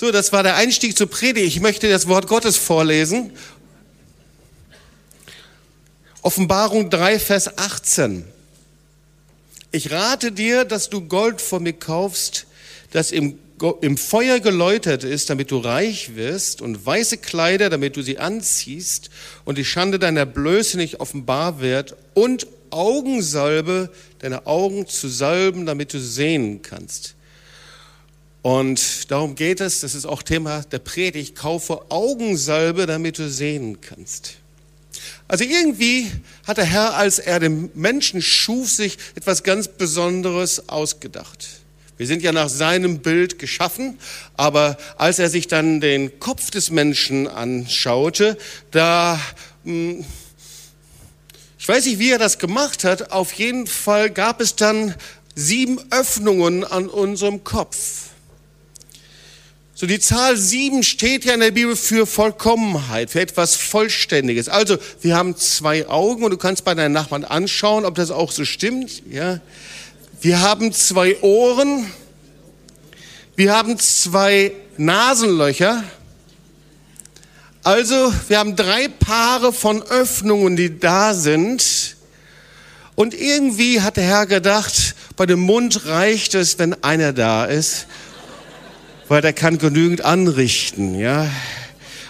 So, das war der Einstieg zur Predigt. Ich möchte das Wort Gottes vorlesen. Offenbarung 3, Vers 18. Ich rate dir, dass du Gold von mir kaufst, das im, im Feuer geläutert ist, damit du reich wirst, und weiße Kleider, damit du sie anziehst, und die Schande deiner Blöße nicht offenbar wird, und Augensalbe, deine Augen zu salben, damit du sehen kannst. Und darum geht es, das ist auch Thema der Predigt, kaufe Augensalbe, damit du sehen kannst. Also irgendwie hat der Herr, als er den Menschen schuf, sich etwas ganz Besonderes ausgedacht. Wir sind ja nach seinem Bild geschaffen, aber als er sich dann den Kopf des Menschen anschaute, da, hm, ich weiß nicht, wie er das gemacht hat, auf jeden Fall gab es dann sieben Öffnungen an unserem Kopf. So die Zahl sieben steht ja in der Bibel für Vollkommenheit, für etwas Vollständiges. Also wir haben zwei Augen und du kannst bei deinen Nachbarn anschauen, ob das auch so stimmt. Ja, wir haben zwei Ohren, wir haben zwei Nasenlöcher. Also wir haben drei Paare von Öffnungen, die da sind. Und irgendwie hat der Herr gedacht, bei dem Mund reicht es, wenn einer da ist weil der kann genügend anrichten, ja.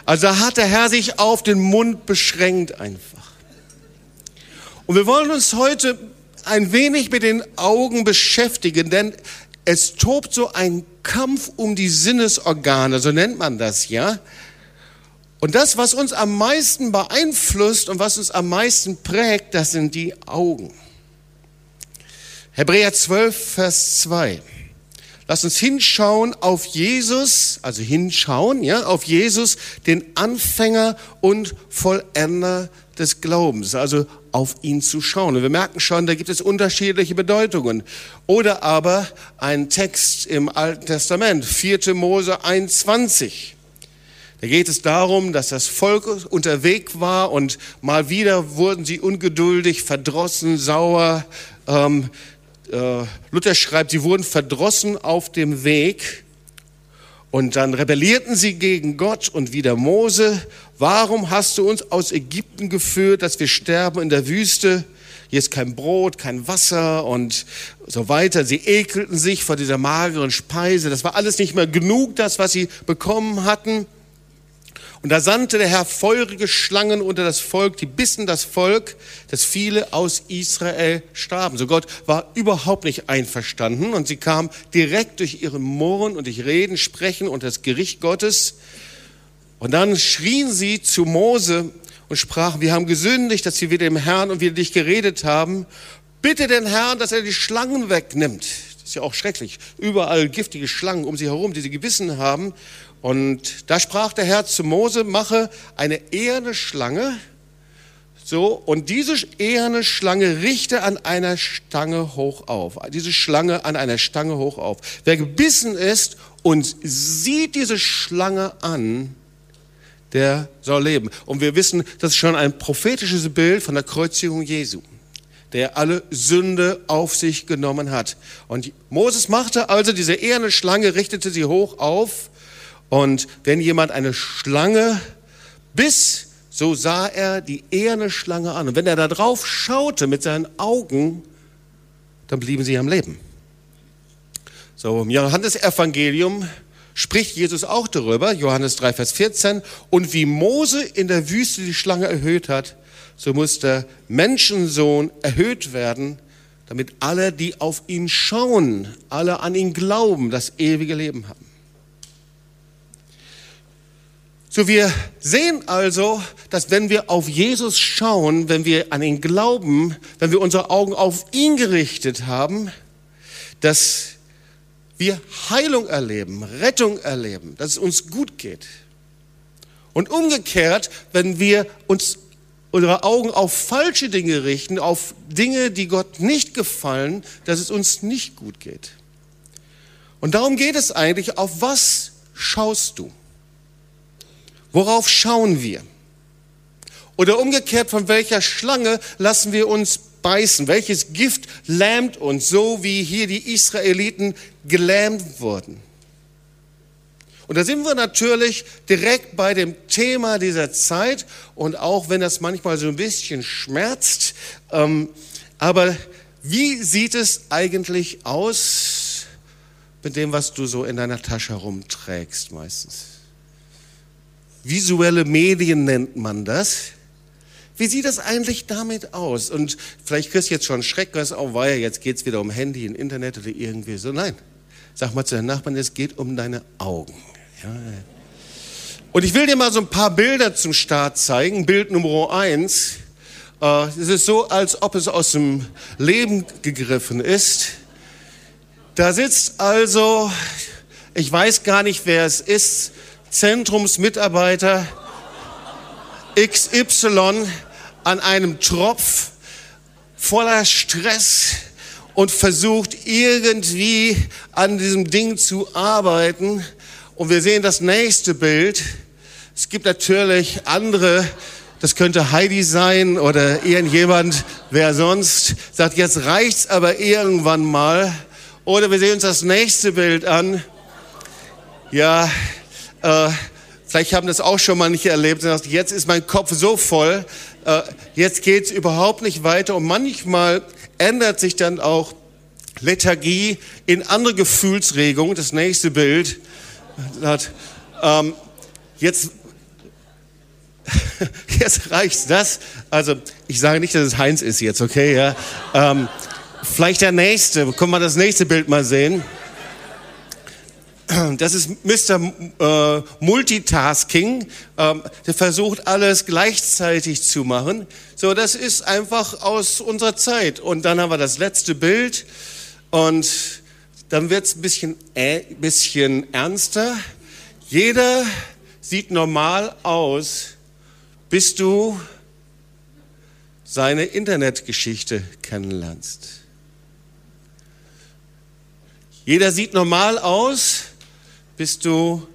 Also da hat der Herr sich auf den Mund beschränkt einfach. Und wir wollen uns heute ein wenig mit den Augen beschäftigen, denn es tobt so ein Kampf um die Sinnesorgane, so nennt man das, ja. Und das, was uns am meisten beeinflusst und was uns am meisten prägt, das sind die Augen. Hebräer 12, Vers 2. Lass uns hinschauen auf Jesus, also hinschauen, ja, auf Jesus, den Anfänger und Vollender des Glaubens, also auf ihn zu schauen. Und wir merken schon, da gibt es unterschiedliche Bedeutungen. Oder aber ein Text im Alten Testament, 4. Mose 21. Da geht es darum, dass das Volk unterwegs war und mal wieder wurden sie ungeduldig, verdrossen, sauer, ähm, äh, Luther schreibt, sie wurden verdrossen auf dem Weg und dann rebellierten sie gegen Gott und wieder Mose, warum hast du uns aus Ägypten geführt, dass wir sterben in der Wüste? Hier ist kein Brot, kein Wasser und so weiter. Sie ekelten sich vor dieser mageren Speise. Das war alles nicht mehr genug, das, was sie bekommen hatten. Und da sandte der Herr feurige Schlangen unter das Volk, die bissen das Volk, dass viele aus Israel starben. So Gott war überhaupt nicht einverstanden und sie kam direkt durch ihren Murren und durch Reden, Sprechen und das Gericht Gottes. Und dann schrien sie zu Mose und sprachen, wir haben gesündigt, dass wir wieder dem Herrn und wieder dich geredet haben. Bitte den Herrn, dass er die Schlangen wegnimmt. Das ist ja auch schrecklich. Überall giftige Schlangen um sie herum, die sie gebissen haben. Und da sprach der Herr zu Mose, mache eine eherne Schlange. So, und diese eherne Schlange richte an einer Stange hoch auf. Diese Schlange an einer Stange hoch auf. Wer gebissen ist und sieht diese Schlange an, der soll leben. Und wir wissen, das ist schon ein prophetisches Bild von der Kreuzigung Jesu, der alle Sünde auf sich genommen hat. Und Moses machte also diese eherne Schlange, richtete sie hoch auf und wenn jemand eine Schlange biss, so sah er die eherne Schlange an. Und wenn er da drauf schaute mit seinen Augen, dann blieben sie am Leben. So, im Johannesevangelium spricht Jesus auch darüber, Johannes 3, Vers 14. Und wie Mose in der Wüste die Schlange erhöht hat, so muss der Menschensohn erhöht werden, damit alle, die auf ihn schauen, alle an ihn glauben, das ewige Leben haben. So, wir sehen also, dass wenn wir auf Jesus schauen, wenn wir an ihn glauben, wenn wir unsere Augen auf ihn gerichtet haben, dass wir Heilung erleben, Rettung erleben, dass es uns gut geht. Und umgekehrt, wenn wir uns unsere Augen auf falsche Dinge richten, auf Dinge, die Gott nicht gefallen, dass es uns nicht gut geht. Und darum geht es eigentlich, auf was schaust du? Worauf schauen wir? Oder umgekehrt, von welcher Schlange lassen wir uns beißen? Welches Gift lähmt uns, so wie hier die Israeliten gelähmt wurden? Und da sind wir natürlich direkt bei dem Thema dieser Zeit und auch wenn das manchmal so ein bisschen schmerzt, ähm, aber wie sieht es eigentlich aus mit dem, was du so in deiner Tasche herumträgst meistens? Visuelle Medien nennt man das. Wie sieht das eigentlich damit aus? Und vielleicht kriegst du jetzt schon Schreck, was auch war ja, jetzt geht es wieder um Handy, und Internet oder irgendwie so. Nein, sag mal zu deinen Nachbarn, es geht um deine Augen. Ja. Und ich will dir mal so ein paar Bilder zum Start zeigen. Bild Nummer eins. Äh, es ist so, als ob es aus dem Leben gegriffen ist. Da sitzt also, ich weiß gar nicht, wer es ist, Zentrumsmitarbeiter XY an einem Tropf voller Stress und versucht irgendwie an diesem Ding zu arbeiten. Und wir sehen das nächste Bild. Es gibt natürlich andere, das könnte Heidi sein oder irgendjemand, wer sonst sagt, jetzt reicht's aber irgendwann mal. Oder wir sehen uns das nächste Bild an. Ja, äh, Vielleicht haben das auch schon mal nicht erlebt. Jetzt ist mein Kopf so voll, äh, jetzt geht's überhaupt nicht weiter. Und manchmal ändert sich dann auch Lethargie in andere Gefühlsregungen. Das nächste Bild hat, ähm, jetzt, jetzt reicht's das. Also ich sage nicht, dass es Heinz ist jetzt, okay? Ja. Ähm, vielleicht der nächste. Können wir das nächste Bild mal sehen? Das ist Mr. Äh, Multitasking. Ähm, der versucht alles gleichzeitig zu machen. So, das ist einfach aus unserer Zeit. Und dann haben wir das letzte Bild. Und dann wird es ein bisschen, äh, bisschen ernster. Jeder sieht normal aus, bis du seine Internetgeschichte kennenlernst. Jeder sieht normal aus, bis du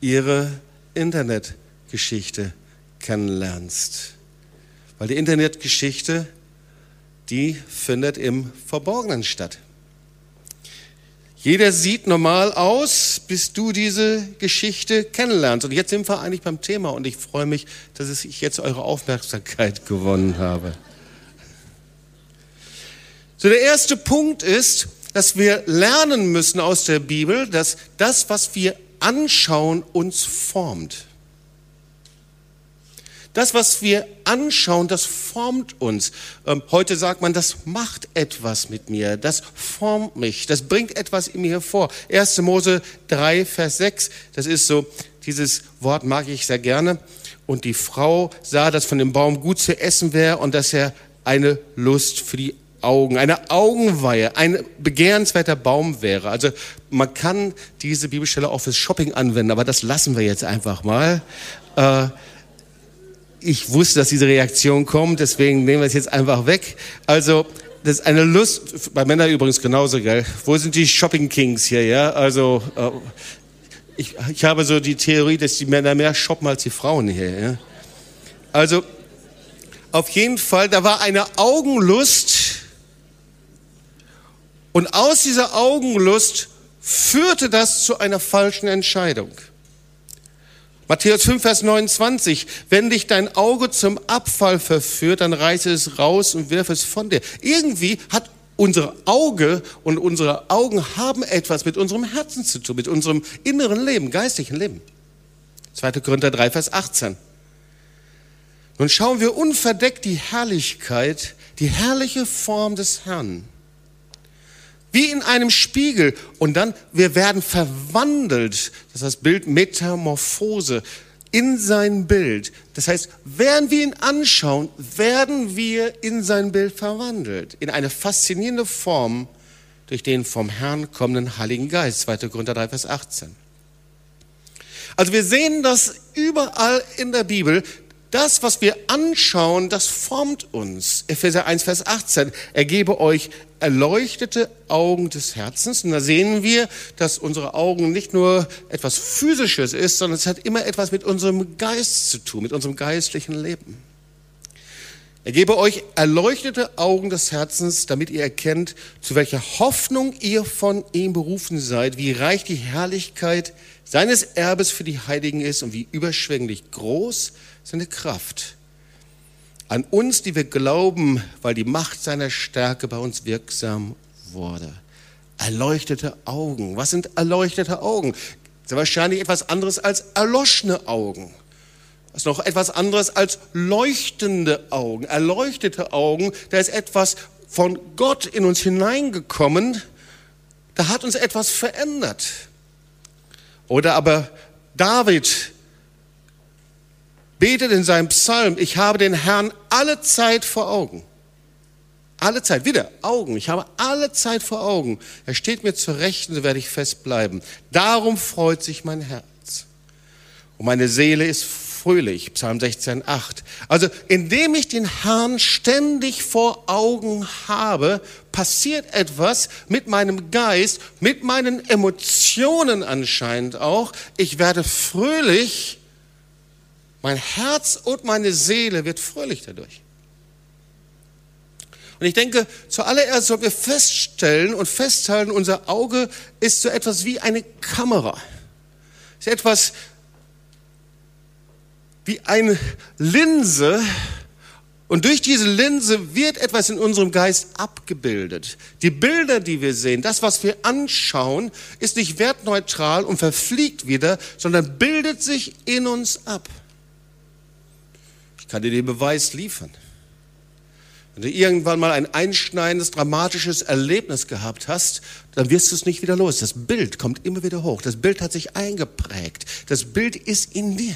ihre Internetgeschichte kennenlernst. Weil die Internetgeschichte, die findet im Verborgenen statt. Jeder sieht normal aus, bis du diese Geschichte kennenlernst. Und jetzt sind wir eigentlich beim Thema und ich freue mich, dass ich jetzt eure Aufmerksamkeit gewonnen habe. So, der erste Punkt ist, dass wir lernen müssen aus der Bibel, dass das, was wir anschauen, uns formt. Das, was wir anschauen, das formt uns. Ähm, heute sagt man, das macht etwas mit mir, das formt mich, das bringt etwas in mir hervor. 1. Mose 3, Vers 6, das ist so, dieses Wort mag ich sehr gerne. Und die Frau sah, dass von dem Baum gut zu essen wäre und dass er eine Lust für die Augen, eine Augenweihe, ein begehrenswerter Baum wäre. Also man kann diese Bibelstelle auch fürs Shopping anwenden, aber das lassen wir jetzt einfach mal. Äh, ich wusste, dass diese Reaktion kommt, deswegen nehmen wir es jetzt einfach weg. Also das ist eine Lust, bei Männern übrigens genauso, gell? Wo sind die Shopping Kings hier, ja? Also äh, ich, ich habe so die Theorie, dass die Männer mehr shoppen als die Frauen hier, ja? Also auf jeden Fall, da war eine Augenlust, und aus dieser Augenlust führte das zu einer falschen Entscheidung. Matthäus 5, Vers 29, wenn dich dein Auge zum Abfall verführt, dann reiße es raus und wirf es von dir. Irgendwie hat unser Auge und unsere Augen haben etwas mit unserem Herzen zu tun, mit unserem inneren Leben, geistlichen Leben. 2. Korinther 3, Vers 18. Nun schauen wir unverdeckt die Herrlichkeit, die herrliche Form des Herrn wie in einem Spiegel. Und dann, wir werden verwandelt. Das ist das Bild Metamorphose in sein Bild. Das heißt, während wir ihn anschauen, werden wir in sein Bild verwandelt. In eine faszinierende Form durch den vom Herrn kommenden Heiligen Geist. 2. Korinther 3, Vers 18. Also wir sehen das überall in der Bibel, das, was wir anschauen, das formt uns. Epheser 1, Vers 18. Er gebe euch erleuchtete Augen des Herzens. Und da sehen wir, dass unsere Augen nicht nur etwas Physisches ist, sondern es hat immer etwas mit unserem Geist zu tun, mit unserem geistlichen Leben. Er gebe euch erleuchtete Augen des Herzens, damit ihr erkennt, zu welcher Hoffnung ihr von ihm berufen seid, wie reich die Herrlichkeit seines Erbes für die Heiligen ist und wie überschwänglich groß seine Kraft. An uns, die wir glauben, weil die Macht seiner Stärke bei uns wirksam wurde. Erleuchtete Augen. Was sind erleuchtete Augen? Das ist wahrscheinlich etwas anderes als erloschene Augen. Das ist noch etwas anderes als leuchtende Augen, erleuchtete Augen. Da ist etwas von Gott in uns hineingekommen. Da hat uns etwas verändert. Oder aber David betet in seinem Psalm, ich habe den Herrn alle Zeit vor Augen. Alle Zeit, wieder Augen, ich habe alle Zeit vor Augen. Er steht mir zur Rechten, so werde ich fest bleiben. Darum freut sich mein Herz. Und meine Seele ist fröhlich, Psalm 16, 8. Also indem ich den Herrn ständig vor Augen habe, passiert etwas mit meinem Geist, mit meinen Emotionen anscheinend auch. Ich werde fröhlich, mein Herz und meine Seele wird fröhlich dadurch. Und ich denke, zuallererst sollten wir feststellen und festhalten, unser Auge ist so etwas wie eine Kamera. Ist etwas, wie eine Linse und durch diese Linse wird etwas in unserem Geist abgebildet. Die Bilder, die wir sehen, das, was wir anschauen, ist nicht wertneutral und verfliegt wieder, sondern bildet sich in uns ab. Kann dir den Beweis liefern. Wenn du irgendwann mal ein einschneidendes, dramatisches Erlebnis gehabt hast, dann wirst du es nicht wieder los. Das Bild kommt immer wieder hoch. Das Bild hat sich eingeprägt. Das Bild ist in dir.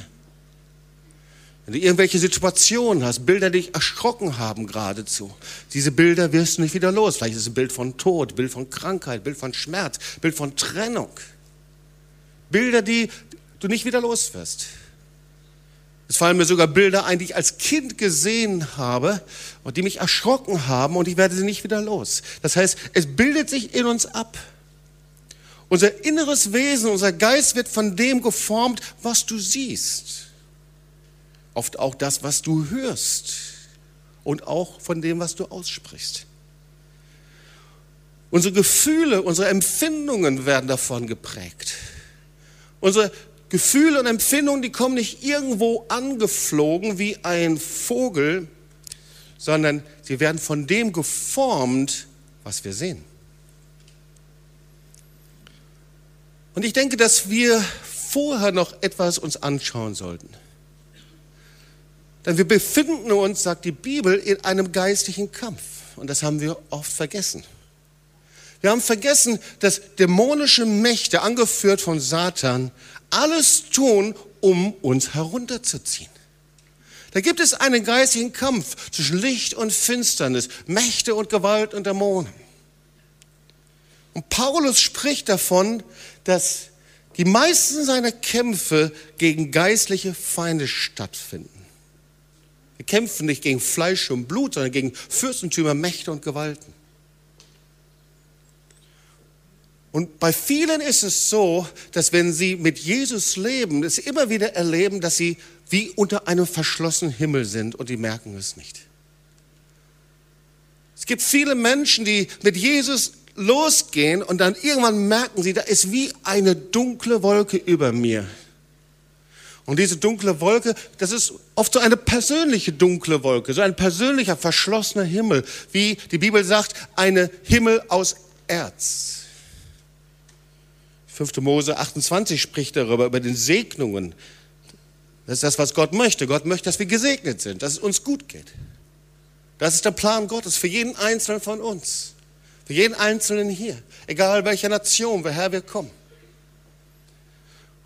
Wenn du irgendwelche Situationen hast, Bilder, die dich erschrocken haben geradezu, diese Bilder wirst du nicht wieder los. Vielleicht ist es ein Bild von Tod, Bild von Krankheit, Bild von Schmerz, Bild von Trennung. Bilder, die du nicht wieder los wirst. Es fallen mir sogar Bilder ein, die ich als Kind gesehen habe und die mich erschrocken haben und ich werde sie nicht wieder los. Das heißt, es bildet sich in uns ab. Unser inneres Wesen, unser Geist wird von dem geformt, was du siehst oft auch das, was du hörst und auch von dem, was du aussprichst. Unsere Gefühle, unsere Empfindungen werden davon geprägt. Unsere Gefühle und Empfindungen, die kommen nicht irgendwo angeflogen wie ein Vogel, sondern sie werden von dem geformt, was wir sehen. Und ich denke, dass wir vorher noch etwas uns anschauen sollten. Denn wir befinden uns, sagt die Bibel, in einem geistlichen Kampf. Und das haben wir oft vergessen. Wir haben vergessen, dass dämonische Mächte, angeführt von Satan, alles tun, um uns herunterzuziehen. Da gibt es einen geistigen Kampf zwischen Licht und Finsternis, Mächte und Gewalt und Dämonen. Und Paulus spricht davon, dass die meisten seiner Kämpfe gegen geistliche Feinde stattfinden. Wir kämpfen nicht gegen Fleisch und Blut, sondern gegen Fürstentümer, Mächte und Gewalten. Und bei vielen ist es so, dass wenn sie mit Jesus leben, es immer wieder erleben, dass sie wie unter einem verschlossenen Himmel sind und die merken es nicht. Es gibt viele Menschen, die mit Jesus losgehen und dann irgendwann merken sie, da ist wie eine dunkle Wolke über mir. Und diese dunkle Wolke, das ist oft so eine persönliche dunkle Wolke, so ein persönlicher verschlossener Himmel, wie die Bibel sagt, eine Himmel aus Erz. 5. Mose 28 spricht darüber, über den Segnungen. Das ist das, was Gott möchte. Gott möchte, dass wir gesegnet sind, dass es uns gut geht. Das ist der Plan Gottes für jeden Einzelnen von uns. Für jeden Einzelnen hier. Egal welcher Nation, woher wir kommen.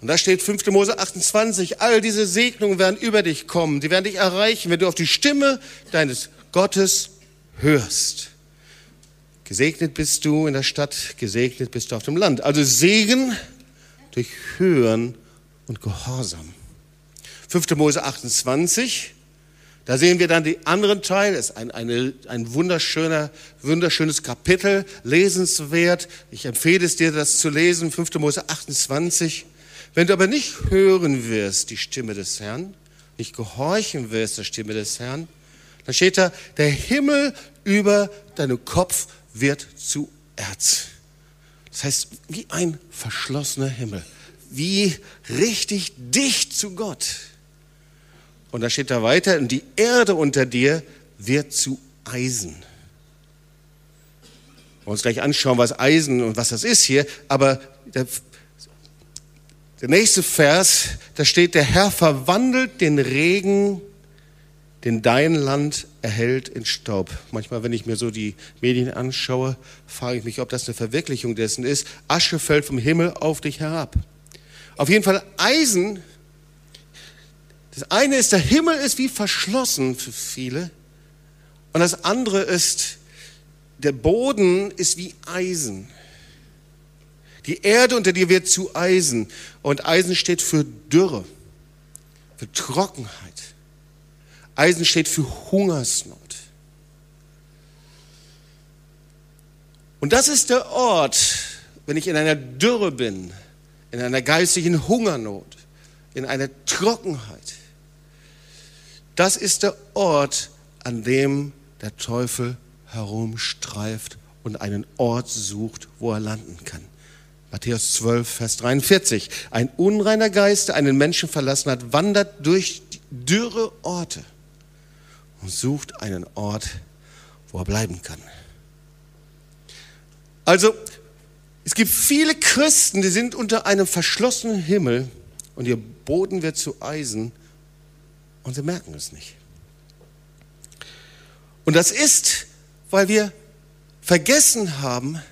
Und da steht 5. Mose 28, all diese Segnungen werden über dich kommen, die werden dich erreichen, wenn du auf die Stimme deines Gottes hörst. Gesegnet bist du in der Stadt, gesegnet bist du auf dem Land. Also Segen durch Hören und Gehorsam. 5. Mose 28, da sehen wir dann den anderen Teil, ist ein, eine, ein wunderschöner, wunderschönes Kapitel, lesenswert. Ich empfehle es dir, das zu lesen, 5. Mose 28. Wenn du aber nicht hören wirst die Stimme des Herrn, nicht gehorchen wirst der Stimme des Herrn, Dann steht da, der Himmel über deinem Kopf wird zu Erz. Das heißt, wie ein verschlossener Himmel. Wie richtig dicht zu Gott. Und da steht da weiter, und die Erde unter dir wird zu Eisen. Wir uns gleich anschauen, was Eisen und was das ist hier. Aber der, der nächste Vers, da steht, der Herr verwandelt den Regen, den dein Land erhält, in Staub. Manchmal, wenn ich mir so die Medien anschaue, frage ich mich, ob das eine Verwirklichung dessen ist. Asche fällt vom Himmel auf dich herab. Auf jeden Fall Eisen. Das eine ist, der Himmel ist wie verschlossen für viele. Und das andere ist, der Boden ist wie Eisen. Die Erde unter dir wird zu Eisen. Und Eisen steht für Dürre, für Trockenheit. Eisen steht für Hungersnot. Und das ist der Ort, wenn ich in einer Dürre bin, in einer geistigen Hungernot, in einer Trockenheit. Das ist der Ort, an dem der Teufel herumstreift und einen Ort sucht, wo er landen kann. Matthäus 12, Vers 43. Ein unreiner Geist, der einen Menschen verlassen hat, wandert durch dürre Orte und sucht einen Ort, wo er bleiben kann. Also, es gibt viele Christen, die sind unter einem verschlossenen Himmel und ihr Boden wird zu Eisen und sie merken es nicht. Und das ist, weil wir vergessen haben,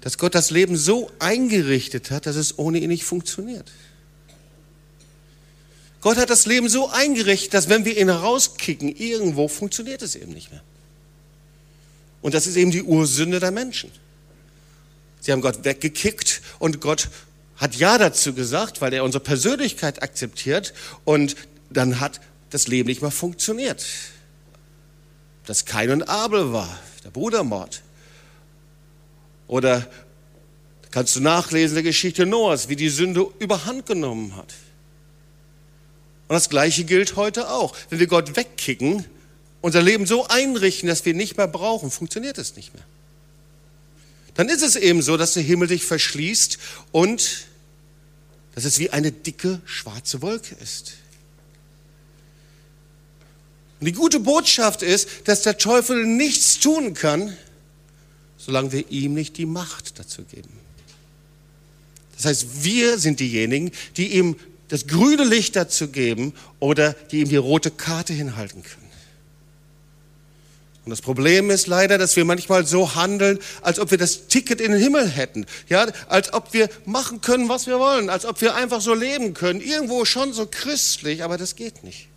dass Gott das Leben so eingerichtet hat, dass es ohne ihn nicht funktioniert. Gott hat das Leben so eingerichtet, dass wenn wir ihn rauskicken, irgendwo funktioniert es eben nicht mehr. Und das ist eben die Ursünde der Menschen. Sie haben Gott weggekickt und Gott hat Ja dazu gesagt, weil er unsere Persönlichkeit akzeptiert und dann hat das Leben nicht mehr funktioniert dass Kain und Abel war, der Brudermord. Oder kannst du nachlesen der Geschichte Noahs, wie die Sünde überhand genommen hat. Und das Gleiche gilt heute auch. Wenn wir Gott wegkicken, unser Leben so einrichten, dass wir ihn nicht mehr brauchen, funktioniert es nicht mehr. Dann ist es eben so, dass der Himmel dich verschließt und dass es wie eine dicke schwarze Wolke ist. Und die gute Botschaft ist, dass der Teufel nichts tun kann, solange wir ihm nicht die Macht dazu geben. Das heißt, wir sind diejenigen, die ihm das grüne Licht dazu geben oder die ihm die rote Karte hinhalten können. Und das Problem ist leider, dass wir manchmal so handeln, als ob wir das Ticket in den Himmel hätten. Ja, als ob wir machen können, was wir wollen, als ob wir einfach so leben können. Irgendwo schon so christlich, aber das geht nicht.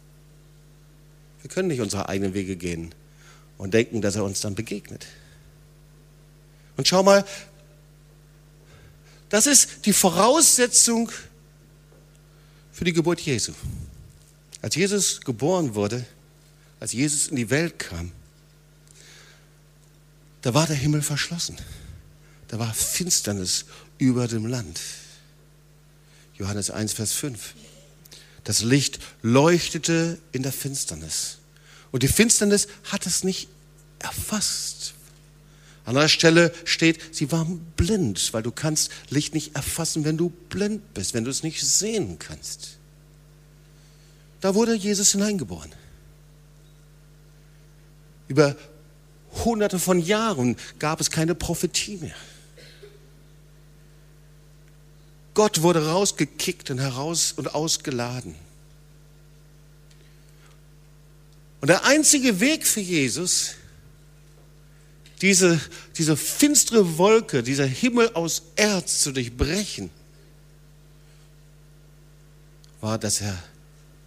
Wir können nicht unsere eigenen Wege gehen und denken, dass er uns dann begegnet. Und schau mal, das ist die Voraussetzung für die Geburt Jesu. Als Jesus geboren wurde, als Jesus in die Welt kam, da war der Himmel verschlossen. Da war Finsternis über dem Land. Johannes 1, Vers 5. Das Licht leuchtete in der Finsternis. Und die Finsternis hat es nicht erfasst. An einer Stelle steht, sie waren blind, weil du kannst Licht nicht erfassen, wenn du blind bist, wenn du es nicht sehen kannst. Da wurde Jesus hineingeboren. Über hunderte von Jahren gab es keine Prophetie mehr. Gott wurde rausgekickt und heraus und ausgeladen. Und der einzige Weg für Jesus, diese, diese finstere Wolke, dieser Himmel aus Erz zu durchbrechen, war, dass er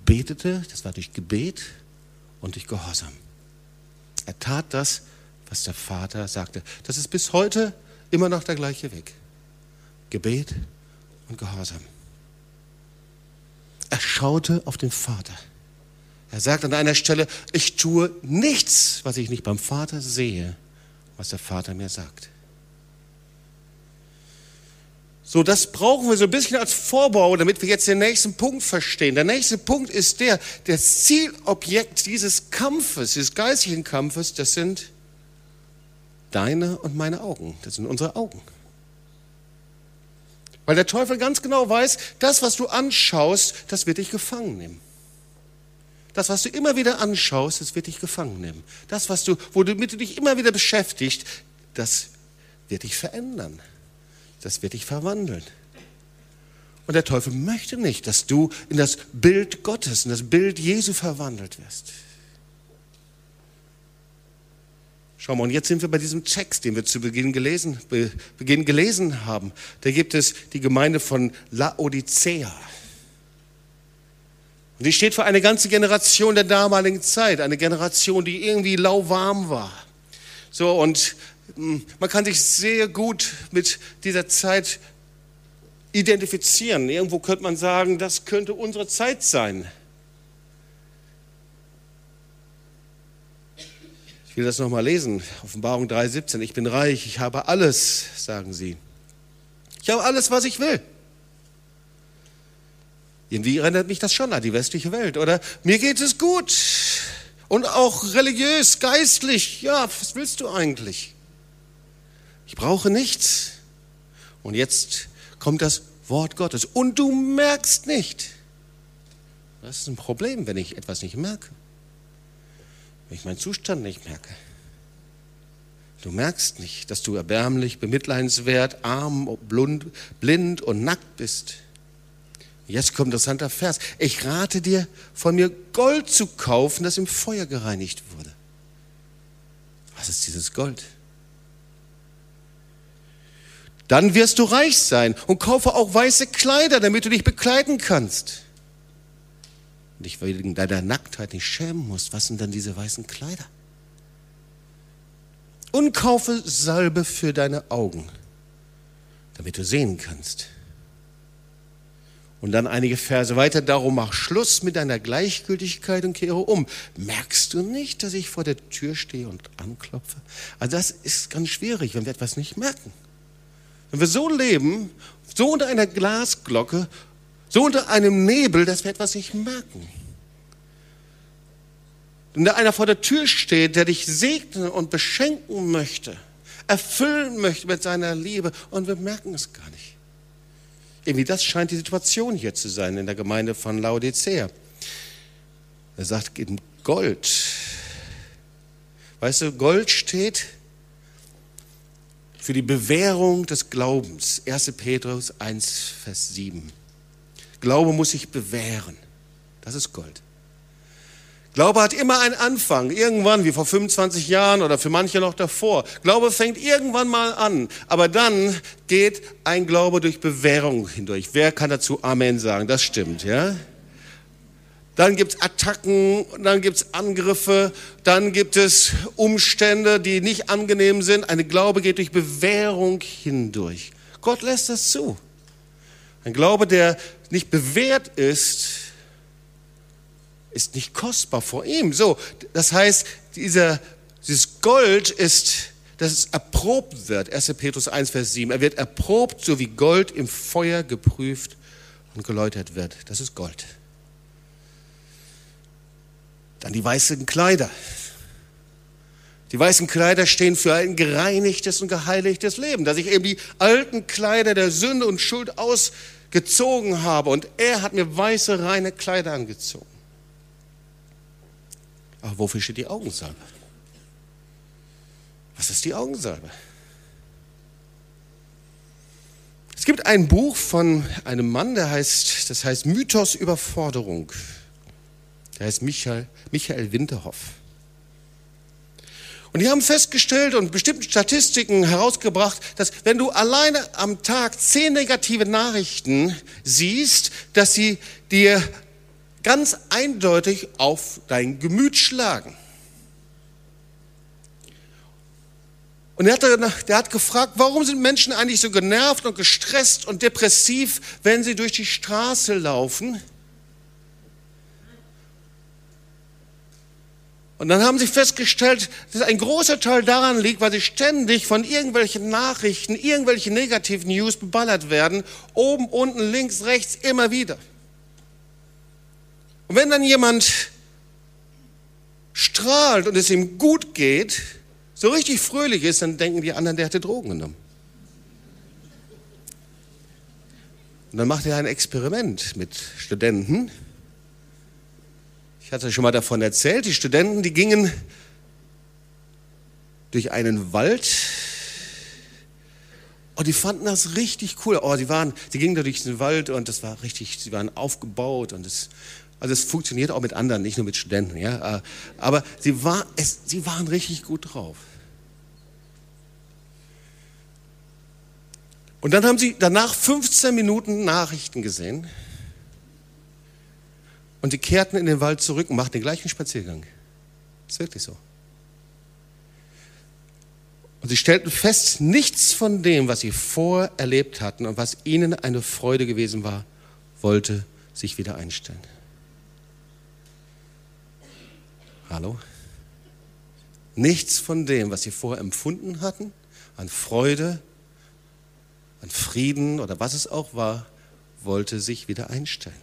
betete, das war durch Gebet und durch Gehorsam. Er tat das, was der Vater sagte. Das ist bis heute immer noch der gleiche Weg. Gebet und Gehorsam. Er schaute auf den Vater. Er sagt an einer Stelle, ich tue nichts, was ich nicht beim Vater sehe, was der Vater mir sagt. So, das brauchen wir so ein bisschen als Vorbau, damit wir jetzt den nächsten Punkt verstehen. Der nächste Punkt ist der, das Zielobjekt dieses Kampfes, dieses geistigen Kampfes, das sind deine und meine Augen. Das sind unsere Augen. Weil der Teufel ganz genau weiß, das, was du anschaust, das wird dich gefangen nehmen. Das, was du immer wieder anschaust, das wird dich gefangen nehmen. Das, was du, womit du dich immer wieder beschäftigt, das wird dich verändern das wird dich verwandeln. Und der Teufel möchte nicht, dass du in das Bild Gottes, in das Bild Jesu verwandelt wirst. Schau mal, und jetzt sind wir bei diesem Text, den wir zu Beginn gelesen, Be, Beginn gelesen haben. Da gibt es die Gemeinde von Laodicea. Und die steht für eine ganze Generation der damaligen Zeit, eine Generation, die irgendwie lauwarm war. So, und hm, man kann sich sehr gut mit dieser Zeit identifizieren. Irgendwo könnte man sagen, das könnte unsere Zeit sein. Ich will das nochmal lesen. Offenbarung 3,17. Ich bin reich, ich habe alles, sagen sie. Ich habe alles, was ich will. Irgendwie erinnert mich das schon an die westliche Welt, oder? Mir geht es gut. Und auch religiös, geistlich. Ja, was willst du eigentlich? Ich brauche nichts. Und jetzt kommt das Wort Gottes. Und du merkst nicht. Das ist ein Problem, wenn ich etwas nicht merke. Wenn ich meinen Zustand nicht merke. Du merkst nicht, dass du erbärmlich, bemitleidenswert, arm, blind und nackt bist. Jetzt kommt ein interessanter Vers. Ich rate dir, von mir Gold zu kaufen, das im Feuer gereinigt wurde. Was ist dieses Gold? Dann wirst du reich sein und kaufe auch weiße Kleider, damit du dich bekleiden kannst. Und dich wegen deiner Nacktheit nicht schämen musst. Was sind dann diese weißen Kleider? Und kaufe Salbe für deine Augen, damit du sehen kannst. Und dann einige Verse weiter, darum mach Schluss mit deiner Gleichgültigkeit und kehre um. Merkst du nicht, dass ich vor der Tür stehe und anklopfe? Also das ist ganz schwierig, wenn wir etwas nicht merken. Wenn wir so leben, so unter einer Glasglocke, so unter einem Nebel, dass wir etwas nicht merken. Wenn da einer vor der Tür steht, der dich segnen und beschenken möchte, erfüllen möchte mit seiner Liebe und wir merken es gar nicht. Irgendwie das scheint die Situation hier zu sein in der Gemeinde von Laodicea. Er sagt eben Gold. Weißt du, Gold steht für die Bewährung des Glaubens. 1. Petrus 1, Vers 7. Glaube muss sich bewähren. Das ist Gold. Glaube hat immer einen Anfang, irgendwann, wie vor 25 Jahren oder für manche noch davor. Glaube fängt irgendwann mal an, aber dann geht ein Glaube durch Bewährung hindurch. Wer kann dazu Amen sagen? Das stimmt, ja? Dann gibt es Attacken, dann gibt es Angriffe, dann gibt es Umstände, die nicht angenehm sind. Eine Glaube geht durch Bewährung hindurch. Gott lässt das zu. Ein Glaube, der nicht bewährt ist, ist nicht kostbar vor ihm. So, das heißt, dieser, dieses Gold ist, dass es erprobt wird. 1. Petrus 1, Vers 7. Er wird erprobt, so wie Gold im Feuer geprüft und geläutert wird. Das ist Gold. Dann die weißen Kleider. Die weißen Kleider stehen für ein gereinigtes und geheiligtes Leben, dass ich eben die alten Kleider der Sünde und Schuld ausgezogen habe und er hat mir weiße, reine Kleider angezogen. Aber wofür steht die Augensalbe? Was ist die Augensalbe? Es gibt ein Buch von einem Mann, der heißt, das heißt Mythos Überforderung. Der heißt Michael, Michael Winterhoff. Und die haben festgestellt und bestimmte Statistiken herausgebracht, dass wenn du alleine am Tag zehn negative Nachrichten siehst, dass sie dir ganz eindeutig auf dein Gemüt schlagen. Und er hat, der hat gefragt, warum sind Menschen eigentlich so genervt und gestresst und depressiv, wenn sie durch die Straße laufen? Und dann haben sie festgestellt, dass ein großer Teil daran liegt, weil sie ständig von irgendwelchen Nachrichten, irgendwelche negativen News beballert werden, oben, unten, links, rechts, immer wieder. Und wenn dann jemand strahlt und es ihm gut geht, so richtig fröhlich ist, dann denken die anderen, der hatte Drogen genommen. Und dann macht er ein Experiment mit Studenten. Ich hatte schon mal davon erzählt, die Studenten, die gingen durch einen Wald und die fanden das richtig cool. Oh, die waren, die gingen da durch den Wald und das war richtig, sie waren aufgebaut und es, also es funktioniert auch mit anderen, nicht nur mit Studenten, ja. Aber sie, war, es, sie waren richtig gut drauf. Und dann haben sie danach 15 Minuten Nachrichten gesehen. Und die kehrten in den Wald zurück und machten den gleichen Spaziergang. Ist wirklich so. Und sie stellten fest, nichts von dem, was sie vorher erlebt hatten und was ihnen eine Freude gewesen war, wollte sich wieder einstellen. Hallo? Nichts von dem, was sie vorher empfunden hatten, an Freude, an Frieden oder was es auch war, wollte sich wieder einstellen.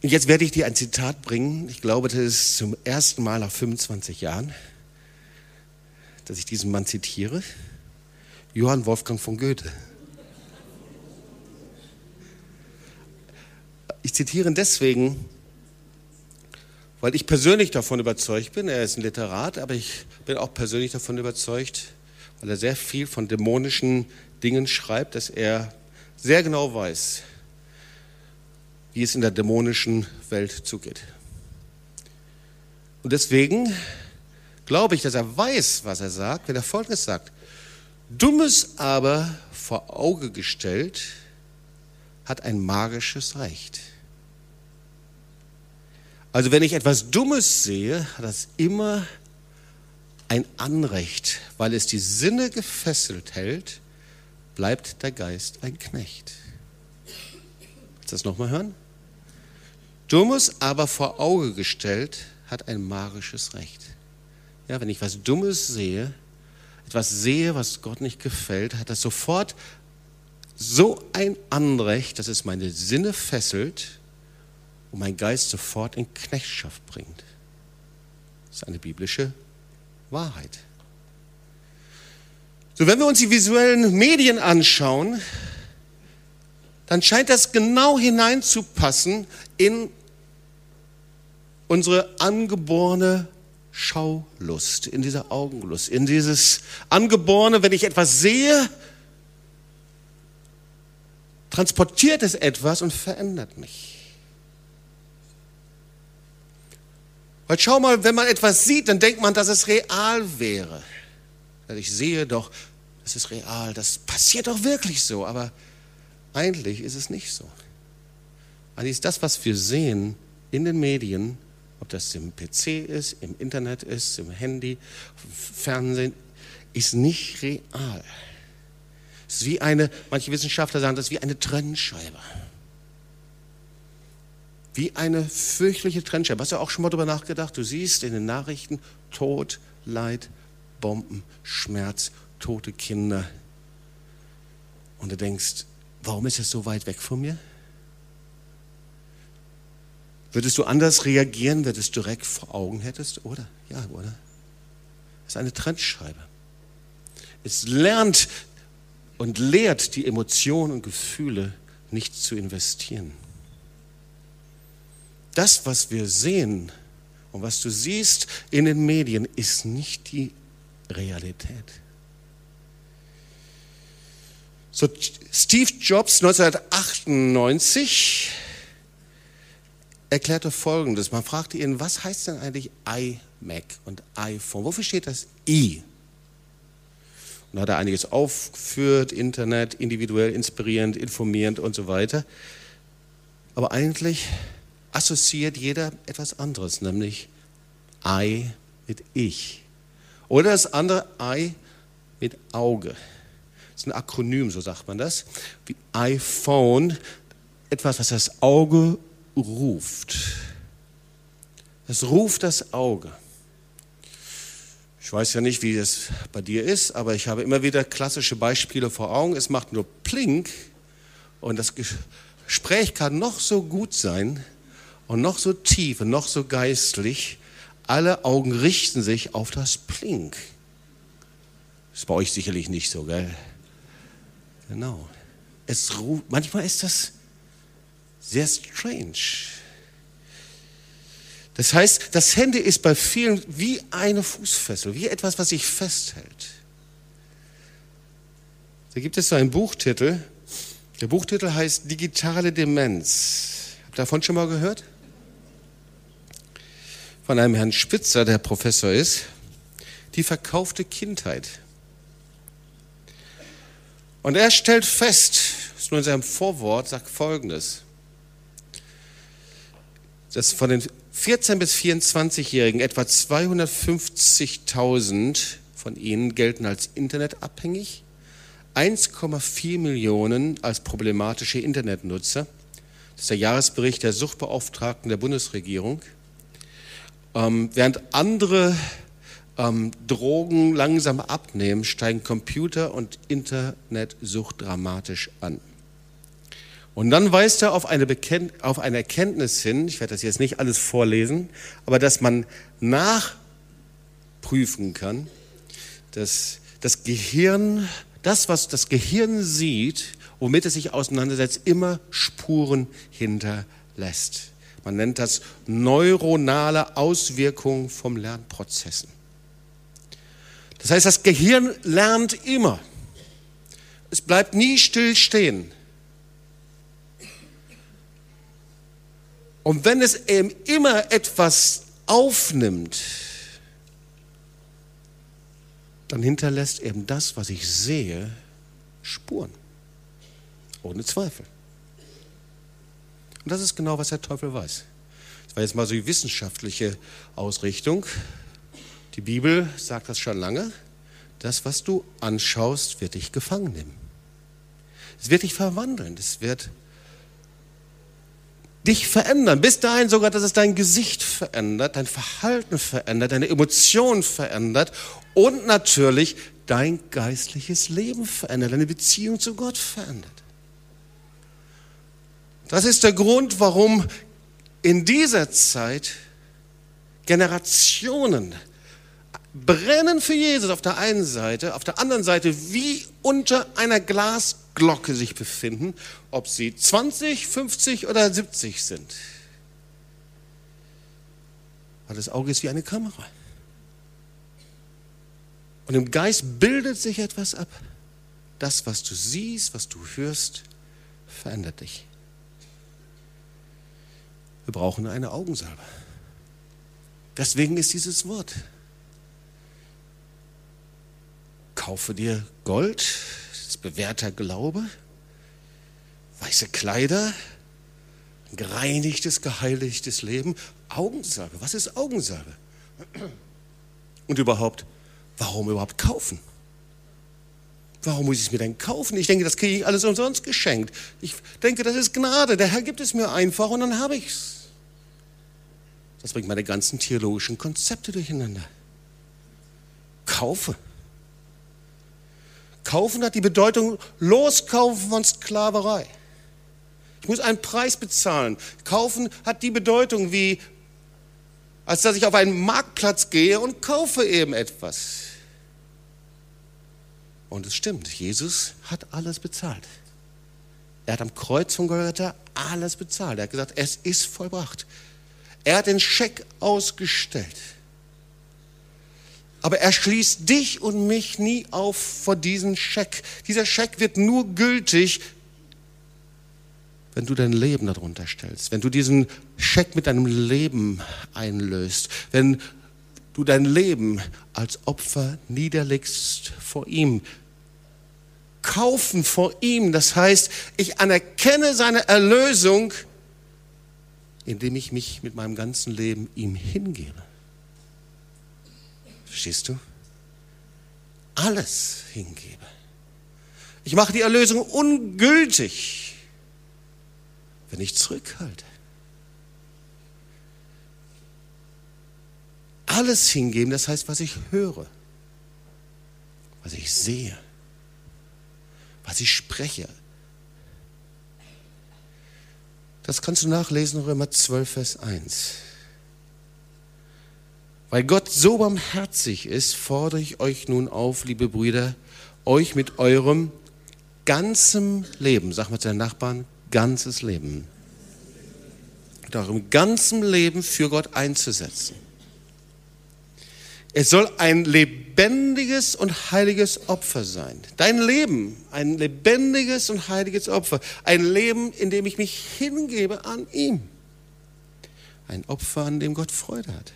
Und jetzt werde ich dir ein Zitat bringen. Ich glaube, das ist zum ersten Mal nach 25 Jahren, dass ich diesen Mann zitiere. Johann Wolfgang von Goethe. Ich zitiere ihn deswegen, weil ich persönlich davon überzeugt bin, er ist ein Literat, aber ich bin auch persönlich davon überzeugt, weil er sehr viel von dämonischen Dingen schreibt, dass er sehr genau weiß, wie es in der dämonischen Welt zugeht. Und deswegen glaube ich, dass er weiß, was er sagt, wenn er Folgendes sagt. Dummes aber vor Auge gestellt hat ein magisches Recht. Also wenn ich etwas Dummes sehe, hat das immer ein Anrecht, weil es die Sinne gefesselt hält, bleibt der Geist ein Knecht. Willst du das nochmal hören? Dummes aber vor Auge gestellt hat ein magisches Recht. Ja, wenn ich was Dummes sehe, etwas sehe, was Gott nicht gefällt, hat das sofort so ein Anrecht, dass es meine Sinne fesselt und mein Geist sofort in Knechtschaft bringt. Das ist eine biblische Wahrheit. So, wenn wir uns die visuellen Medien anschauen, dann scheint das genau hineinzupassen in unsere angeborene Schaulust, in diese Augenlust, in dieses angeborene, wenn ich etwas sehe, transportiert es etwas und verändert mich. Weil schau mal, wenn man etwas sieht, dann denkt man, dass es real wäre. Also ich sehe doch, das ist real, das passiert doch wirklich so, aber eigentlich ist es nicht so. Eigentlich ist das, was wir sehen in den Medien, ob das im PC ist, im Internet ist, im Handy, Fernsehen, ist nicht real. Es ist wie eine, manche Wissenschaftler sagen, das ist wie eine Trennscheibe wie eine fürchterliche Trennscheibe. Hast du auch schon mal darüber nachgedacht? Du siehst in den Nachrichten Tod, Leid, Bomben, Schmerz, tote Kinder. Und du denkst, warum ist es so weit weg von mir? Würdest du anders reagieren, wenn du es direkt vor Augen hättest? Oder? Ja, oder? Es ist eine Trennscheibe. Es lernt und lehrt die Emotionen und Gefühle nicht zu investieren das, was wir sehen und was du siehst in den Medien, ist nicht die Realität. So, Steve Jobs 1998 erklärte Folgendes. Man fragte ihn, was heißt denn eigentlich iMac und iPhone? Wofür steht das I? Und da hat er einiges aufgeführt, Internet, individuell, inspirierend, informierend und so weiter. Aber eigentlich assoziiert jeder etwas anderes, nämlich I mit Ich. Oder das andere I mit Auge. Das ist ein Akronym, so sagt man das. Wie iPhone, etwas, was das Auge ruft. Es ruft das Auge. Ich weiß ja nicht, wie es bei dir ist, aber ich habe immer wieder klassische Beispiele vor Augen. Es macht nur Plink und das Gespräch kann noch so gut sein und noch so tief und noch so geistlich. Alle Augen richten sich auf das Plink. Das ist bei euch sicherlich nicht so, gell? Genau. Es ruft, manchmal ist das sehr strange. Das heißt, das Handy ist bei vielen wie eine Fußfessel, wie etwas, was sich festhält. Da gibt es so einen Buchtitel. Der Buchtitel heißt Digitale Demenz. Habt ihr davon schon mal gehört? Von einem Herrn Spitzer, der Professor ist. Die verkaufte Kindheit. Und er stellt fest, ist nur in seinem Vorwort, sagt Folgendes dass von den 14- bis 24-Jährigen etwa 250.000 von ihnen gelten als internetabhängig, 1,4 Millionen als problematische Internetnutzer. Das ist der Jahresbericht der Suchtbeauftragten der Bundesregierung. Ähm, während andere ähm, Drogen langsam abnehmen, steigen Computer- und Internetsucht dramatisch an. Und dann weist er auf eine, auf eine Erkenntnis hin, ich werde das jetzt nicht alles vorlesen, aber dass man nachprüfen kann, dass das Gehirn, das, was das Gehirn sieht, womit es sich auseinandersetzt, immer Spuren hinterlässt. Man nennt das neuronale Auswirkungen vom Lernprozessen. Das heißt, das Gehirn lernt immer. Es bleibt nie still stehen. Und wenn es eben immer etwas aufnimmt, dann hinterlässt eben das, was ich sehe, Spuren. Ohne Zweifel. Und das ist genau, was der Teufel weiß. Das war jetzt mal so die wissenschaftliche Ausrichtung. Die Bibel sagt das schon lange. Das, was du anschaust, wird dich gefangen nehmen. Es wird dich verwandeln. Es wird dich verändern. Bis dahin sogar, dass es dein Gesicht verändert, dein Verhalten verändert, deine Emotionen verändert und natürlich dein geistliches Leben verändert, deine Beziehung zu Gott verändert. Das ist der Grund, warum in dieser Zeit Generationen brennen für Jesus auf der einen Seite, auf der anderen Seite wie unter einer Glasglocke sich befinden, ob sie 20, 50 oder 70 sind. Weil das Auge ist wie eine Kamera. Und im Geist bildet sich etwas ab. Das, was du siehst, was du hörst, verändert dich. Wir brauchen eine Augensalbe. Deswegen ist dieses Wort kaufe dir Gold, das ist bewährter Glaube, weiße Kleider, ein gereinigtes, geheiligtes Leben. Augensalbe, was ist Augensalbe? Und überhaupt, warum überhaupt kaufen? Warum muss ich es mir denn kaufen? Ich denke, das kriege ich alles umsonst geschenkt. Ich denke, das ist Gnade. Der Herr gibt es mir einfach und dann habe ich es. Das bringt meine ganzen theologischen Konzepte durcheinander. Kaufe. Kaufen hat die Bedeutung Loskaufen von Sklaverei. Ich muss einen Preis bezahlen. Kaufen hat die Bedeutung wie, als dass ich auf einen Marktplatz gehe und kaufe eben etwas. Und es stimmt, Jesus hat alles bezahlt. Er hat am Kreuz von Golgatha alles bezahlt. Er hat gesagt, es ist vollbracht. Er hat den Scheck ausgestellt. Aber er schließt dich und mich nie auf vor diesem Scheck. Dieser Scheck wird nur gültig, wenn du dein Leben darunter stellst, wenn du diesen Scheck mit deinem Leben einlöst, wenn du dein Leben als Opfer niederlegst vor ihm. Kaufen vor ihm, das heißt, ich anerkenne seine Erlösung, indem ich mich mit meinem ganzen Leben ihm hingebe. Verstehst du? Alles hingebe. Ich mache die Erlösung ungültig, wenn ich zurückhalte. alles hingeben, das heißt, was ich höre, was ich sehe, was ich spreche. Das kannst du nachlesen, Römer 12, Vers 1. Weil Gott so barmherzig ist, fordere ich euch nun auf, liebe Brüder, euch mit eurem ganzem Leben, sag mal zu deinen Nachbarn, ganzes Leben, mit eurem ganzen Leben für Gott einzusetzen. Es soll ein lebendiges und heiliges Opfer sein. Dein Leben, ein lebendiges und heiliges Opfer. Ein Leben, in dem ich mich hingebe an ihm. Ein Opfer, an dem Gott Freude hat.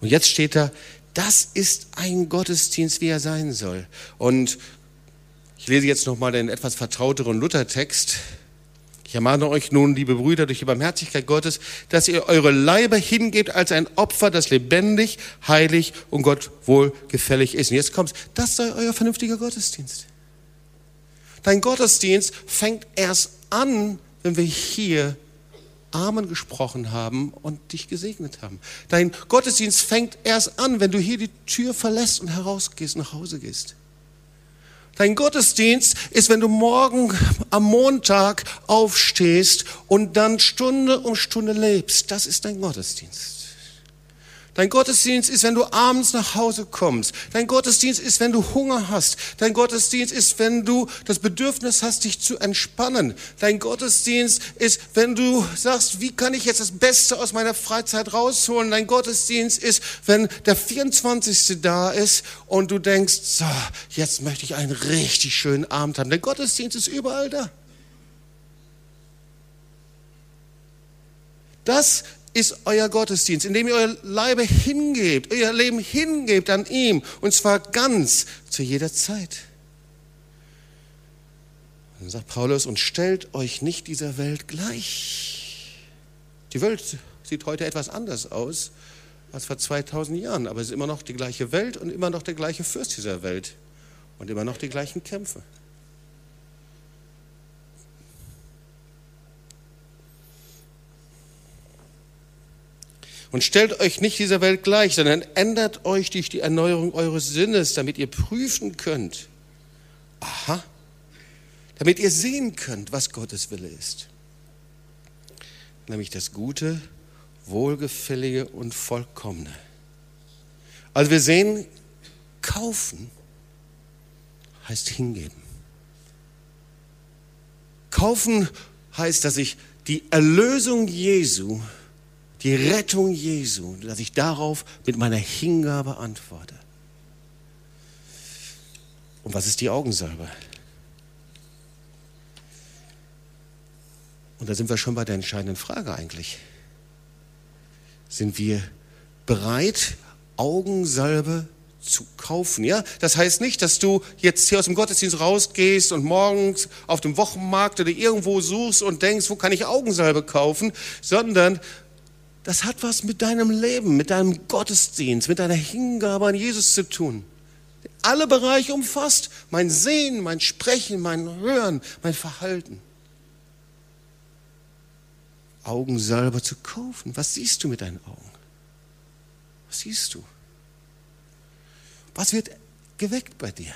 Und jetzt steht da, das ist ein Gottesdienst, wie er sein soll. Und ich lese jetzt nochmal den etwas vertrauteren Luthertext. Ich ermahne euch nun, liebe Brüder, durch die Barmherzigkeit Gottes, dass ihr eure Leiber hingebt als ein Opfer, das lebendig, heilig und Gott wohlgefällig ist. Und jetzt kommt's, das sei euer vernünftiger Gottesdienst. Dein Gottesdienst fängt erst an, wenn wir hier Amen gesprochen haben und dich gesegnet haben. Dein Gottesdienst fängt erst an, wenn du hier die Tür verlässt und herausgehst, nach Hause gehst. Dein Gottesdienst ist, wenn du morgen am Montag aufstehst und dann Stunde um Stunde lebst. Das ist dein Gottesdienst. Dein Gottesdienst ist, wenn du abends nach Hause kommst. Dein Gottesdienst ist, wenn du Hunger hast. Dein Gottesdienst ist, wenn du das Bedürfnis hast, dich zu entspannen. Dein Gottesdienst ist, wenn du sagst, wie kann ich jetzt das Beste aus meiner Freizeit rausholen? Dein Gottesdienst ist, wenn der 24. da ist und du denkst, so, jetzt möchte ich einen richtig schönen Abend haben. Dein Gottesdienst ist überall da. Das ist euer Gottesdienst, indem ihr euer Leibe hingebt, euer Leben hingebt an ihm, und zwar ganz zu jeder Zeit. Dann sagt Paulus, und stellt euch nicht dieser Welt gleich. Die Welt sieht heute etwas anders aus als vor 2000 Jahren, aber es ist immer noch die gleiche Welt und immer noch der gleiche Fürst dieser Welt und immer noch die gleichen Kämpfe. Und stellt euch nicht dieser Welt gleich, sondern ändert euch durch die Erneuerung eures Sinnes, damit ihr prüfen könnt. Aha. Damit ihr sehen könnt, was Gottes Wille ist. Nämlich das Gute, Wohlgefällige und Vollkommene. Also wir sehen, kaufen heißt hingeben. Kaufen heißt, dass ich die Erlösung Jesu die Rettung Jesu, dass ich darauf mit meiner Hingabe antworte. Und was ist die Augensalbe? Und da sind wir schon bei der entscheidenden Frage eigentlich. Sind wir bereit, Augensalbe zu kaufen. Ja, das heißt nicht, dass du jetzt hier aus dem Gottesdienst rausgehst und morgens auf dem Wochenmarkt oder irgendwo suchst und denkst, wo kann ich Augensalbe kaufen, sondern das hat was mit deinem Leben, mit deinem Gottesdienst, mit deiner Hingabe an Jesus zu tun. Alle Bereiche umfasst. Mein Sehen, mein Sprechen, mein Hören, mein Verhalten. Augen selber zu kaufen. Was siehst du mit deinen Augen? Was siehst du? Was wird geweckt bei dir?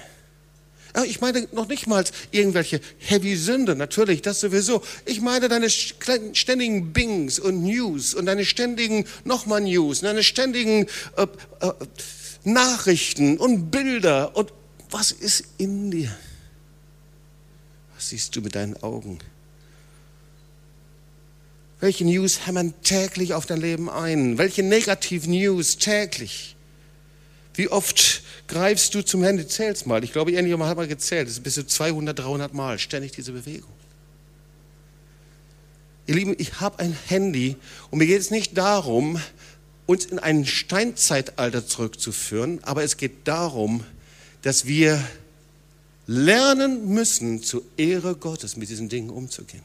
Ich meine noch nicht mal irgendwelche heavy Sünde, natürlich, das sowieso. Ich meine deine ständigen Bings und News und deine ständigen nochmal News, und deine ständigen äh, äh, Nachrichten und Bilder und was ist in dir? Was siehst du mit deinen Augen? Welche News hämmern täglich auf dein Leben ein? Welche negativen News täglich? Wie oft greifst du zum Handy? Zähl's mal. Ich glaube, irgendjemand hat mal gezählt. Das ist bis zu 200, 300 Mal ständig diese Bewegung. Ihr Lieben, ich habe ein Handy und mir geht es nicht darum, uns in ein Steinzeitalter zurückzuführen, aber es geht darum, dass wir lernen müssen, zur Ehre Gottes mit diesen Dingen umzugehen.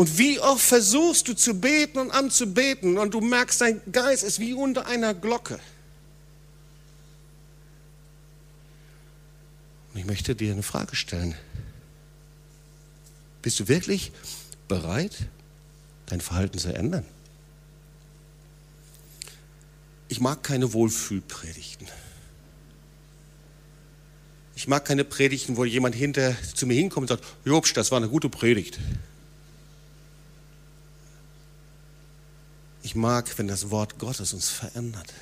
Und wie oft versuchst du zu beten und anzubeten und du merkst, dein Geist ist wie unter einer Glocke. Und ich möchte dir eine Frage stellen. Bist du wirklich bereit, dein Verhalten zu ändern? ich mag keine Wohlfühlpredigten. Ich mag keine Predigten, wo jemand hinter zu mir hinkommt und sagt, Jobsch, das war eine gute Predigt. Ich mag, wenn das Wort Gottes uns verändert.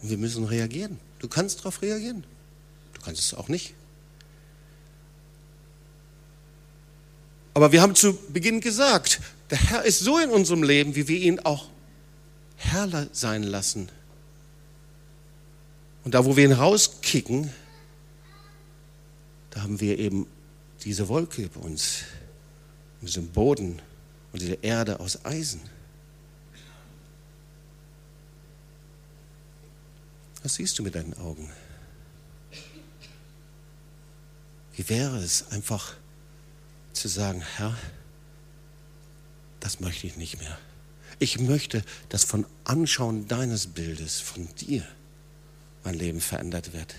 Und wir müssen reagieren. Du kannst darauf reagieren. Du kannst es auch nicht. Aber wir haben zu Beginn gesagt, der Herr ist so in unserem Leben, wie wir ihn auch Herr sein lassen. Und da, wo wir ihn rauskicken, da haben wir eben diese Wolke über uns, diesen Boden und diese Erde aus Eisen. Was siehst du mit deinen Augen? Wie wäre es einfach zu sagen, Herr, das möchte ich nicht mehr. Ich möchte, dass von Anschauen deines Bildes, von dir, mein Leben verändert wird.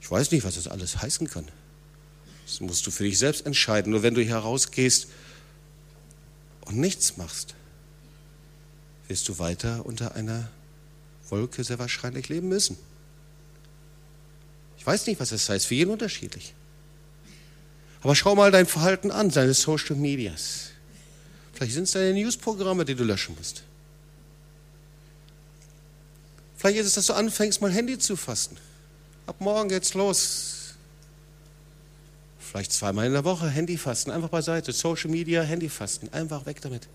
Ich weiß nicht, was das alles heißen kann. Das musst du für dich selbst entscheiden. Nur wenn du hier rausgehst und nichts machst, wirst du weiter unter einer Wolke sehr wahrscheinlich leben müssen. Ich weiß nicht, was das heißt, für jeden unterschiedlich. Aber schau mal dein Verhalten an, deine Social Medias. Vielleicht sind es deine Newsprogramme, die du löschen musst. Vielleicht ist es, dass du anfängst, mal Handy zu fassen. Ab morgen geht's los. Vielleicht zweimal in der Woche Handy fasten, einfach beiseite. Social Media, Handy fasten, einfach weg damit.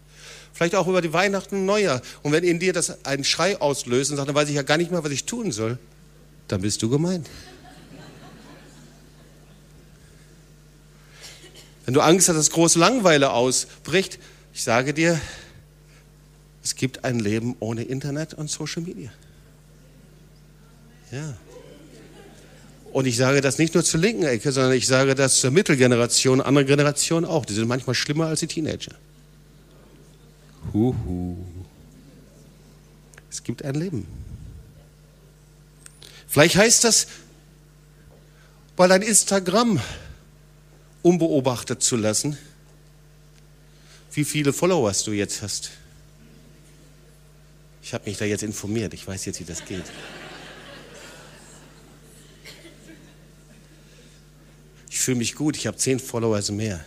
Vielleicht auch über die Weihnachten Neujahr. Und wenn in dir das einen Schrei auslöst und sagt, dann weiß ich ja gar nicht mehr, was ich tun soll, dann bist du gemeint. Wenn du Angst hast, dass große Langeweile ausbricht, ich sage dir, es gibt ein Leben ohne Internet und Social Media. Ja. Und ich sage das nicht nur zur linken Ecke, sondern ich sage das zur Mittelgeneration, andere Generationen auch. Die sind manchmal schlimmer als die Teenager. Huhu. Es gibt ein Leben. Vielleicht heißt das, weil dein Instagram unbeobachtet zu lassen, wie viele Followers du jetzt hast. Ich habe mich da jetzt informiert, ich weiß jetzt, wie das geht. Ich fühle mich gut, ich habe zehn Followers mehr.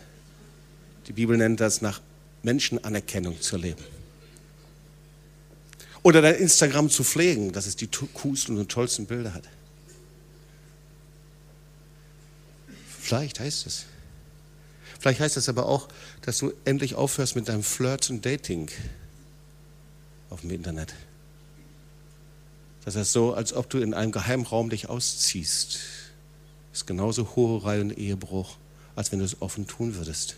Die Bibel nennt das nach Menschenanerkennung zu leben. Oder dein Instagram zu pflegen, dass es die coolsten und tollsten Bilder hat. Vielleicht heißt es. Vielleicht heißt es aber auch, dass du endlich aufhörst mit deinem Flirt und Dating auf dem Internet. Das ist so, als ob du in einem Geheimraum dich ausziehst. Ist genauso Hurerei und Ehebruch, als wenn du es offen tun würdest.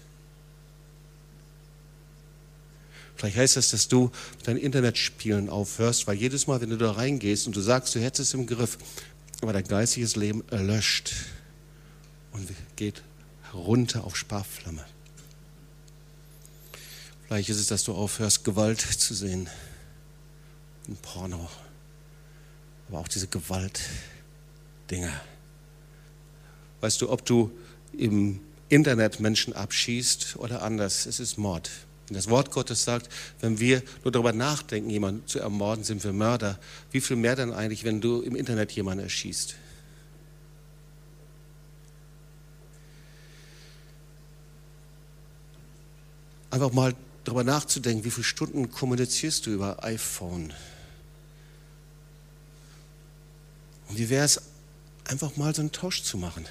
Vielleicht heißt das, dass du dein Internetspielen aufhörst, weil jedes Mal, wenn du da reingehst und du sagst, du hättest es im Griff, aber dein geistiges Leben erlöscht und geht runter auf Sparflamme. Vielleicht ist es, dass du aufhörst, Gewalt zu sehen in Porno, aber auch diese Gewalt-Dinger. Weißt du, ob du im Internet Menschen abschießt oder anders, es ist Mord. Und das Wort Gottes sagt, wenn wir nur darüber nachdenken, jemanden zu ermorden, sind wir Mörder. Wie viel mehr dann eigentlich, wenn du im Internet jemanden erschießt? Einfach mal darüber nachzudenken, wie viele Stunden kommunizierst du über iPhone? Und wie wäre es, einfach mal so einen Tausch zu machen?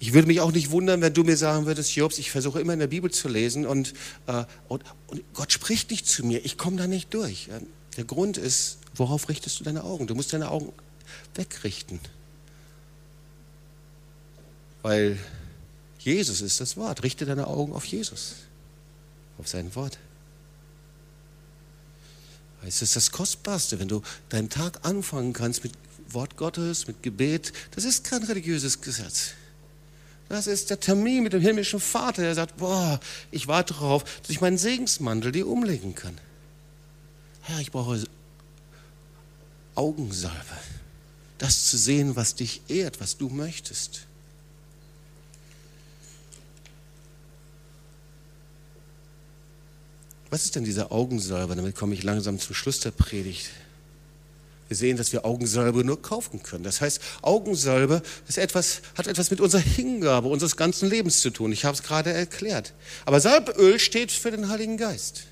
Ich würde mich auch nicht wundern, wenn du mir sagen würdest, Jobs, ich versuche immer in der Bibel zu lesen und, äh, und, und Gott spricht nicht zu mir, ich komme da nicht durch. Der Grund ist, worauf richtest du deine Augen? Du musst deine Augen wegrichten. Weil Jesus ist das Wort. Richte deine Augen auf Jesus, auf sein Wort. Es ist das Kostbarste, wenn du deinen Tag anfangen kannst mit Wort Gottes, mit Gebet. Das ist kein religiöses Gesetz. Das ist der Termin mit dem himmlischen Vater, der sagt, boah, ich warte darauf, dass ich meinen Segensmantel dir umlegen kann. Herr, ich brauche Augensalbe, das zu sehen, was dich ehrt, was du möchtest. Was ist denn dieser Augensalbe? Damit komme ich langsam zum Schluss der Predigt. Wir sehen, dass wir Augensalbe nur kaufen können. Das heißt, Augensalbe ist etwas, hat etwas mit unserer Hingabe unseres ganzen Lebens zu tun. Ich habe es gerade erklärt. Aber Salböl steht für den Heiligen Geist.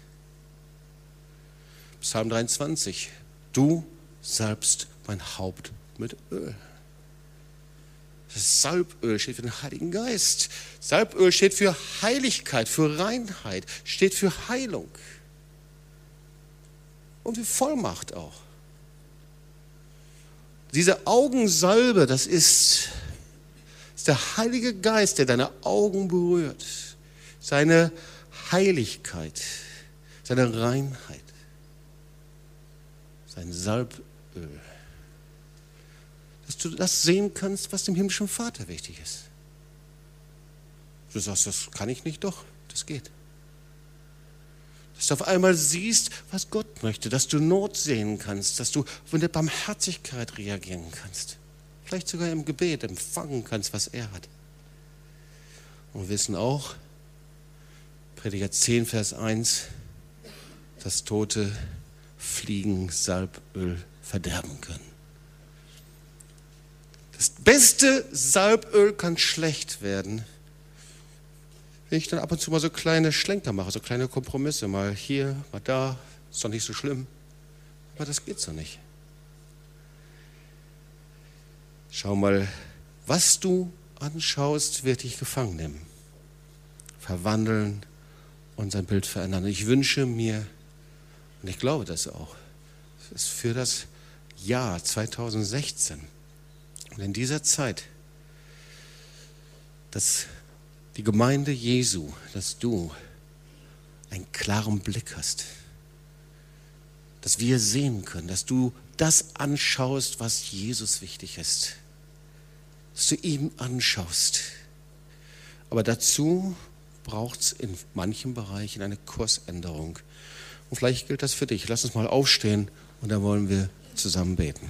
Psalm 23. Du salbst mein Haupt mit Öl. Salböl steht für den Heiligen Geist. Salböl steht für Heiligkeit, für Reinheit, steht für Heilung. Und für Vollmacht auch. Diese Augensalbe, das ist, ist der Heilige Geist, der deine Augen berührt. Seine Heiligkeit, seine Reinheit, sein Salböl dass du das sehen kannst, was dem himmlischen Vater wichtig ist. Du sagst, das kann ich nicht, doch, das geht. Dass du auf einmal siehst, was Gott möchte, dass du Not sehen kannst, dass du von der Barmherzigkeit reagieren kannst. Vielleicht sogar im Gebet empfangen kannst, was er hat. Und wir wissen auch, Prediger 10, Vers 1, dass Tote Fliegen Salböl verderben können. Das beste Salböl kann schlecht werden, wenn ich dann ab und zu mal so kleine Schlenker mache, so kleine Kompromisse, mal hier, mal da, ist doch nicht so schlimm. Aber das geht so nicht. Schau mal, was du anschaust, wird dich gefangen nehmen, verwandeln und sein Bild verändern. Ich wünsche mir, und ich glaube das auch, das ist für das Jahr 2016 und in dieser Zeit, dass die Gemeinde Jesu, dass du einen klaren Blick hast, dass wir sehen können, dass du das anschaust, was Jesus wichtig ist, dass du ihn anschaust. Aber dazu braucht es in manchen Bereichen eine Kursänderung. Und vielleicht gilt das für dich. Lass uns mal aufstehen und dann wollen wir zusammen beten.